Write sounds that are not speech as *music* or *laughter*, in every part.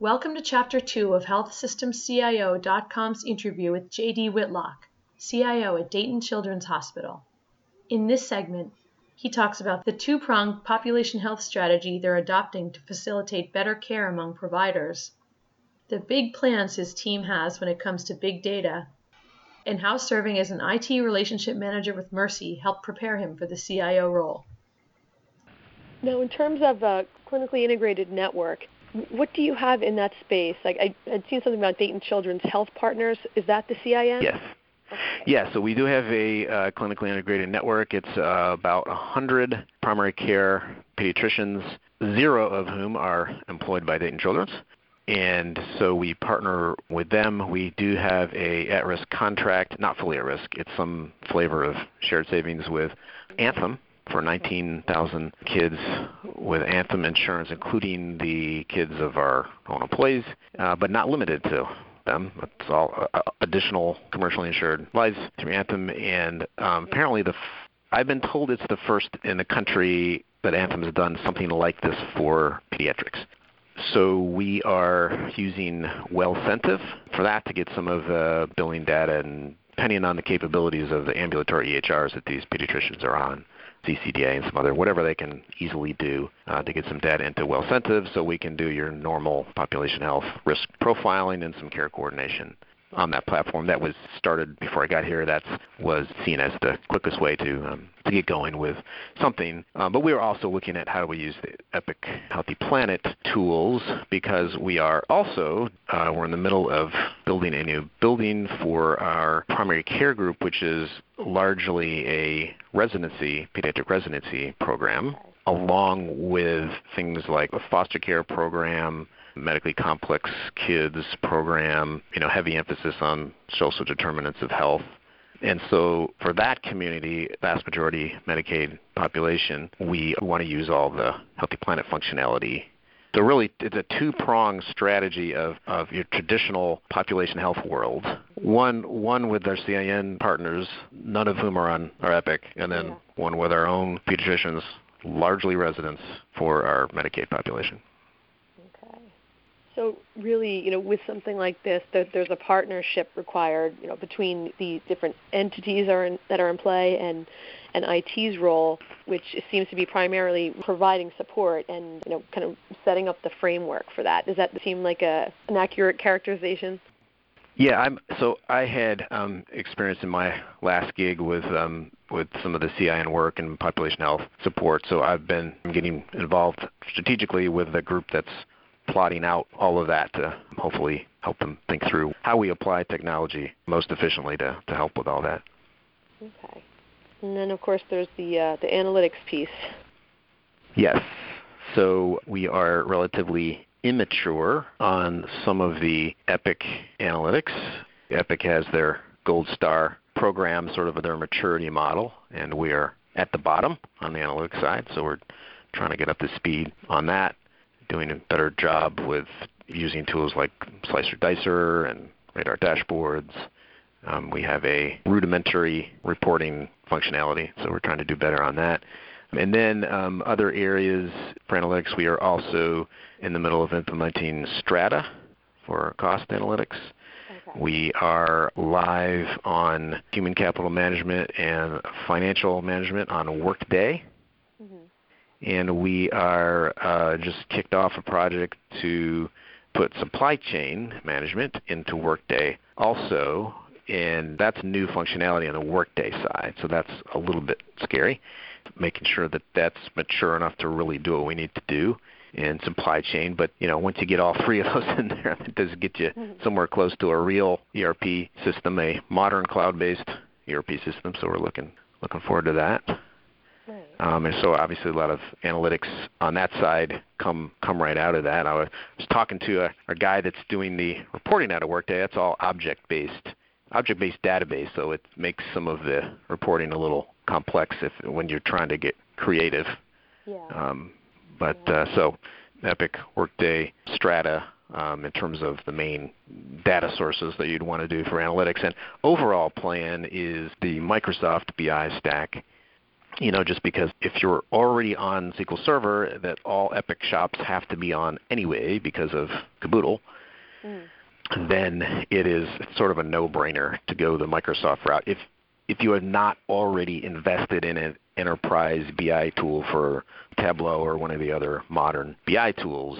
Welcome to Chapter 2 of HealthSystemCIO.com's interview with J.D. Whitlock, CIO at Dayton Children's Hospital. In this segment, he talks about the two pronged population health strategy they're adopting to facilitate better care among providers, the big plans his team has when it comes to big data, and how serving as an IT relationship manager with Mercy helped prepare him for the CIO role. Now, in terms of a clinically integrated network, what do you have in that space? Like I, would seen something about Dayton Children's Health Partners. Is that the CIN? Yes. Okay. Yeah, so we do have a uh, clinically integrated network. It's uh, about 100 primary care pediatricians, zero of whom are employed by Dayton Children's. And so we partner with them. We do have a at-risk contract, not fully at risk. It's some flavor of shared savings with Anthem, for 19,000 kids with Anthem insurance, including the kids of our own employees, uh, but not limited to them. It's all uh, additional commercially insured lives through Anthem, and um, apparently the f- I've been told it's the first in the country that Anthem has done something like this for pediatrics. So we are using Wellcentive for that to get some of the billing data and depending on the capabilities of the ambulatory EHRs that these pediatricians are on. CCDA and some other whatever they can easily do uh, to get some data into Wellcentive so we can do your normal population health risk profiling and some care coordination on that platform. That was started before I got here. That was seen as the quickest way to um, to get going with something. Um, but we were also looking at how do we use the Epic Healthy Planet tools because we are also uh, we're in the middle of building a new building for our primary care group, which is largely a residency pediatric residency program along with things like a foster care program, medically complex kids program, you know, heavy emphasis on social determinants of health. And so for that community, vast majority Medicaid population, we want to use all the Healthy Planet functionality. So really, it's a two-pronged strategy of, of your traditional population health world. One, one with our CIN partners, none of whom are on our Epic, and then yeah. one with our own pediatricians, largely residents for our Medicaid population. So really, you know, with something like this, that there's a partnership required, you know, between the different entities are in, that are in play and and IT's role, which seems to be primarily providing support and you know, kind of setting up the framework for that. Does that seem like a an accurate characterization? Yeah, I'm. So I had um, experience in my last gig with um, with some of the CIN work and population health support. So I've been getting involved strategically with a group that's plotting out all of that to hopefully help them think through how we apply technology most efficiently to, to help with all that. Okay. And then, of course, there's the uh, the analytics piece. Yes. So we are relatively immature on some of the Epic analytics. Epic has their gold star program, sort of their maturity model, and we are at the bottom on the analytics side. So we're trying to get up to speed on that doing a better job with using tools like Slicer Dicer and Radar dashboards. Um, we have a rudimentary reporting functionality, so we're trying to do better on that. And then um, other areas for analytics, we are also in the middle of implementing Strata for cost analytics. Okay. We are live on human capital management and financial management on Workday and we are uh, just kicked off a project to put supply chain management into Workday also, and that's new functionality on the Workday side. So that's a little bit scary, making sure that that's mature enough to really do what we need to do in supply chain. But you know, once you get all *laughs* three of those in there, it does get you mm-hmm. somewhere close to a real ERP system, a modern cloud-based ERP system. So we're looking looking forward to that. Um, and so obviously a lot of analytics on that side come come right out of that. I was talking to a, a guy that's doing the reporting out of Workday. That's all object based, object based database. So it makes some of the reporting a little complex if when you're trying to get creative. Yeah. Um, but yeah. uh, so Epic, Workday, Strata. Um, in terms of the main data sources that you'd want to do for analytics, and overall plan is the Microsoft BI stack you know, just because if you're already on SQL Server, that all Epic shops have to be on anyway because of Caboodle, mm. then it is sort of a no-brainer to go the Microsoft route. If if you have not already invested in an enterprise BI tool for Tableau or one of the other modern BI tools,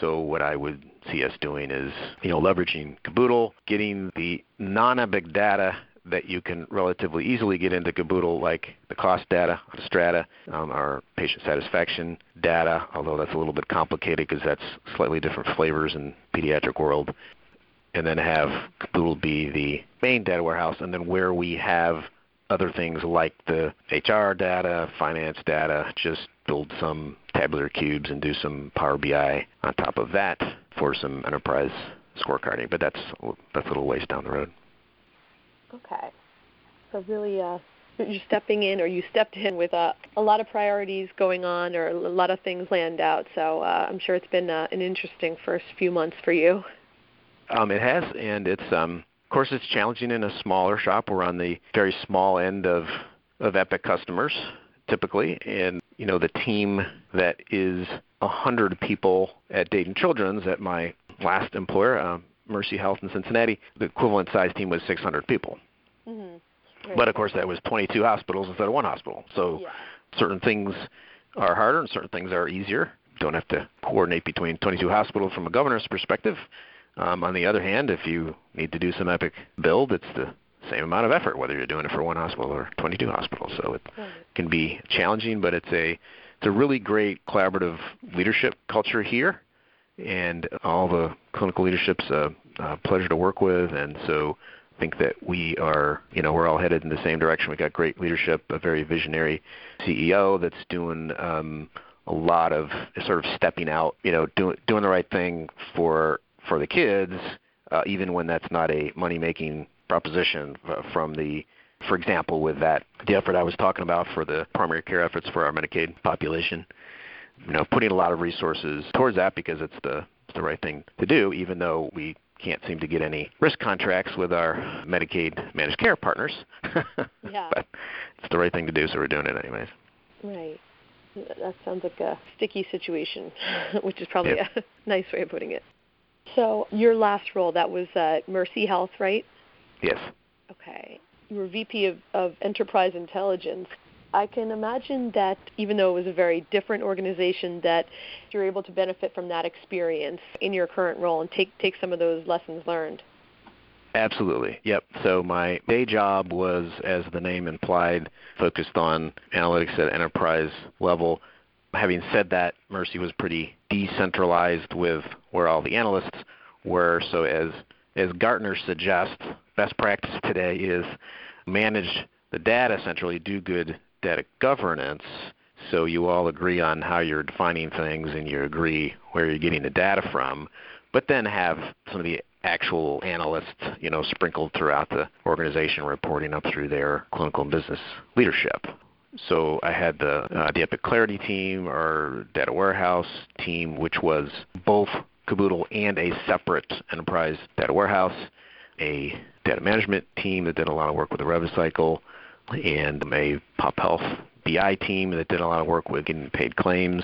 so what I would see us doing is, you know, leveraging Caboodle, getting the non-Epic data that you can relatively easily get into Caboodle, like the cost data, Strata, um, our patient satisfaction data, although that's a little bit complicated because that's slightly different flavors in pediatric world. And then have Caboodle be the main data warehouse, and then where we have other things like the HR data, finance data, just build some tabular cubes and do some Power BI on top of that for some enterprise scorecarding. But that's that's a little ways down the road. Okay. So really, uh, you're stepping in, or you stepped in with uh, a lot of priorities going on, or a lot of things planned out. So uh, I'm sure it's been uh, an interesting first few months for you. Um, it has, and it's um, of course it's challenging in a smaller shop. We're on the very small end of of Epic customers typically, and you know the team that is a hundred people at Dayton Children's at my last employer. Um, Mercy Health in Cincinnati, the equivalent size team was 600 people. But of course, that was 22 hospitals instead of one hospital. So yeah. certain things are harder and certain things are easier. Don't have to coordinate between 22 hospitals from a governor's perspective. Um, on the other hand, if you need to do some epic build, it's the same amount of effort whether you're doing it for one hospital or 22 hospitals. So it right. can be challenging, but it's a it's a really great collaborative leadership culture here and all the clinical leadership's a, a pleasure to work with, and so think that we are, you know, we're all headed in the same direction. We've got great leadership, a very visionary CEO that's doing um, a lot of sort of stepping out, you know, doing doing the right thing for for the kids, uh, even when that's not a money making proposition from the for example, with that the effort I was talking about for the primary care efforts for our Medicaid population, you know, putting a lot of resources towards that because it's the it's the right thing to do, even though we can't seem to get any risk contracts with our Medicaid managed care partners. *laughs* yeah. But it's the right thing to do, so we're doing it anyways. Right. That sounds like a sticky situation, *laughs* which is probably a *laughs* nice way of putting it. So your last role, that was at Mercy Health, right? Yes. Okay. You were VP of, of Enterprise Intelligence. I can imagine that even though it was a very different organization, that you're able to benefit from that experience in your current role and take take some of those lessons learned. Absolutely. Yep. So my day job was, as the name implied, focused on analytics at enterprise level. Having said that, Mercy was pretty decentralized with where all the analysts were. So as as Gartner suggests, best practice today is manage the data centrally, do good data governance so you all agree on how you're defining things and you agree where you're getting the data from, but then have some of the actual analysts, you know, sprinkled throughout the organization reporting up through their clinical and business leadership. So I had the uh, the Epic Clarity team or data warehouse team, which was both Caboodle and a separate enterprise data warehouse, a data management team that did a lot of work with the revenue cycle, and a Pop Health BI team that did a lot of work with getting paid claims.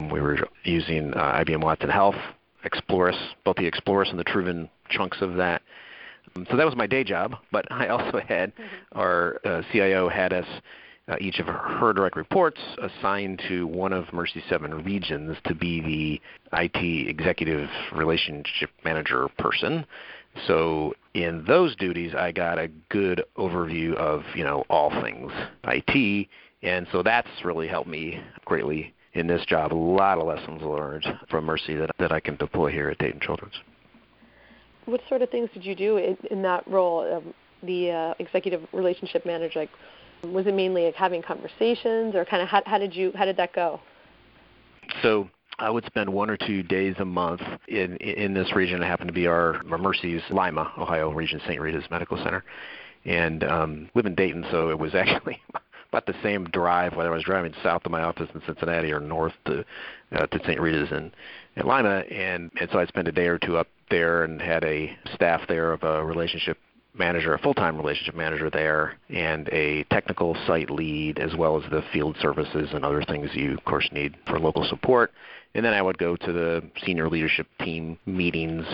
We were using uh, IBM Watson Health, Explorys, both the Explorys and the Truven chunks of that. Um, so that was my day job, but I also had mm-hmm. our uh, CIO had us uh, each of her, direct reports assigned to one of Mercy 7 regions to be the IT executive relationship manager person. So in those duties, I got a good overview of you know all things IT, and so that's really helped me greatly in this job. A lot of lessons learned from Mercy that that I can deploy here at Dayton Children's. What sort of things did you do in, in that role, um, the uh, executive relationship manager? Like, was it mainly like having conversations, or kind of how, how did you how did that go? So I would spend one or two days a month in in this region. It happened to be our Mercy's Lima, Ohio region, St. Rita's Medical Center, and um, live in Dayton, so it was *laughs* actually about the same drive whether I was driving south to my office in Cincinnati or north to uh, to St. Rita's in, in Lima, and and so I'd spend a day or two up there and had a staff there of a relationship manager, a full-time relationship manager there, and a technical site lead, as well as the field services and other things you, of course, need for local support. And then I would go to the senior leadership team meetings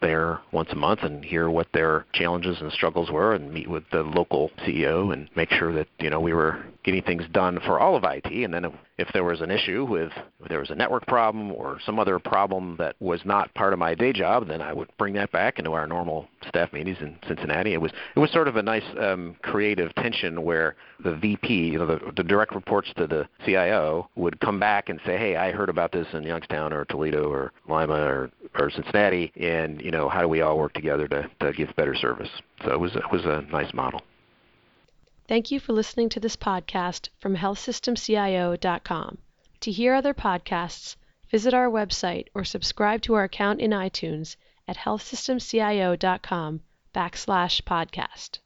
there once a month and hear what their challenges and struggles were and meet with the local CEO and make sure that, you know, we were getting things done for all of IT. And then if, if there was an issue with, if there was a network problem or some other problem that was not part of my day job, then I would bring that back into our normal staff meetings in Cincinnati. It was, it was sort of a nice um, creative tension where the VP, you know, the, the direct reports to the CIO would come back and say, hey, I heard about this in Youngstown or Toledo or Lima or, or Cincinnati, and you know how do we all work together to, to give better service? So it was it was a nice model. Thank you for listening to this podcast from healthsystemcio.com. To hear other podcasts, visit our website or subscribe to our account in iTunes at healthsystemcio.com backslash podcast.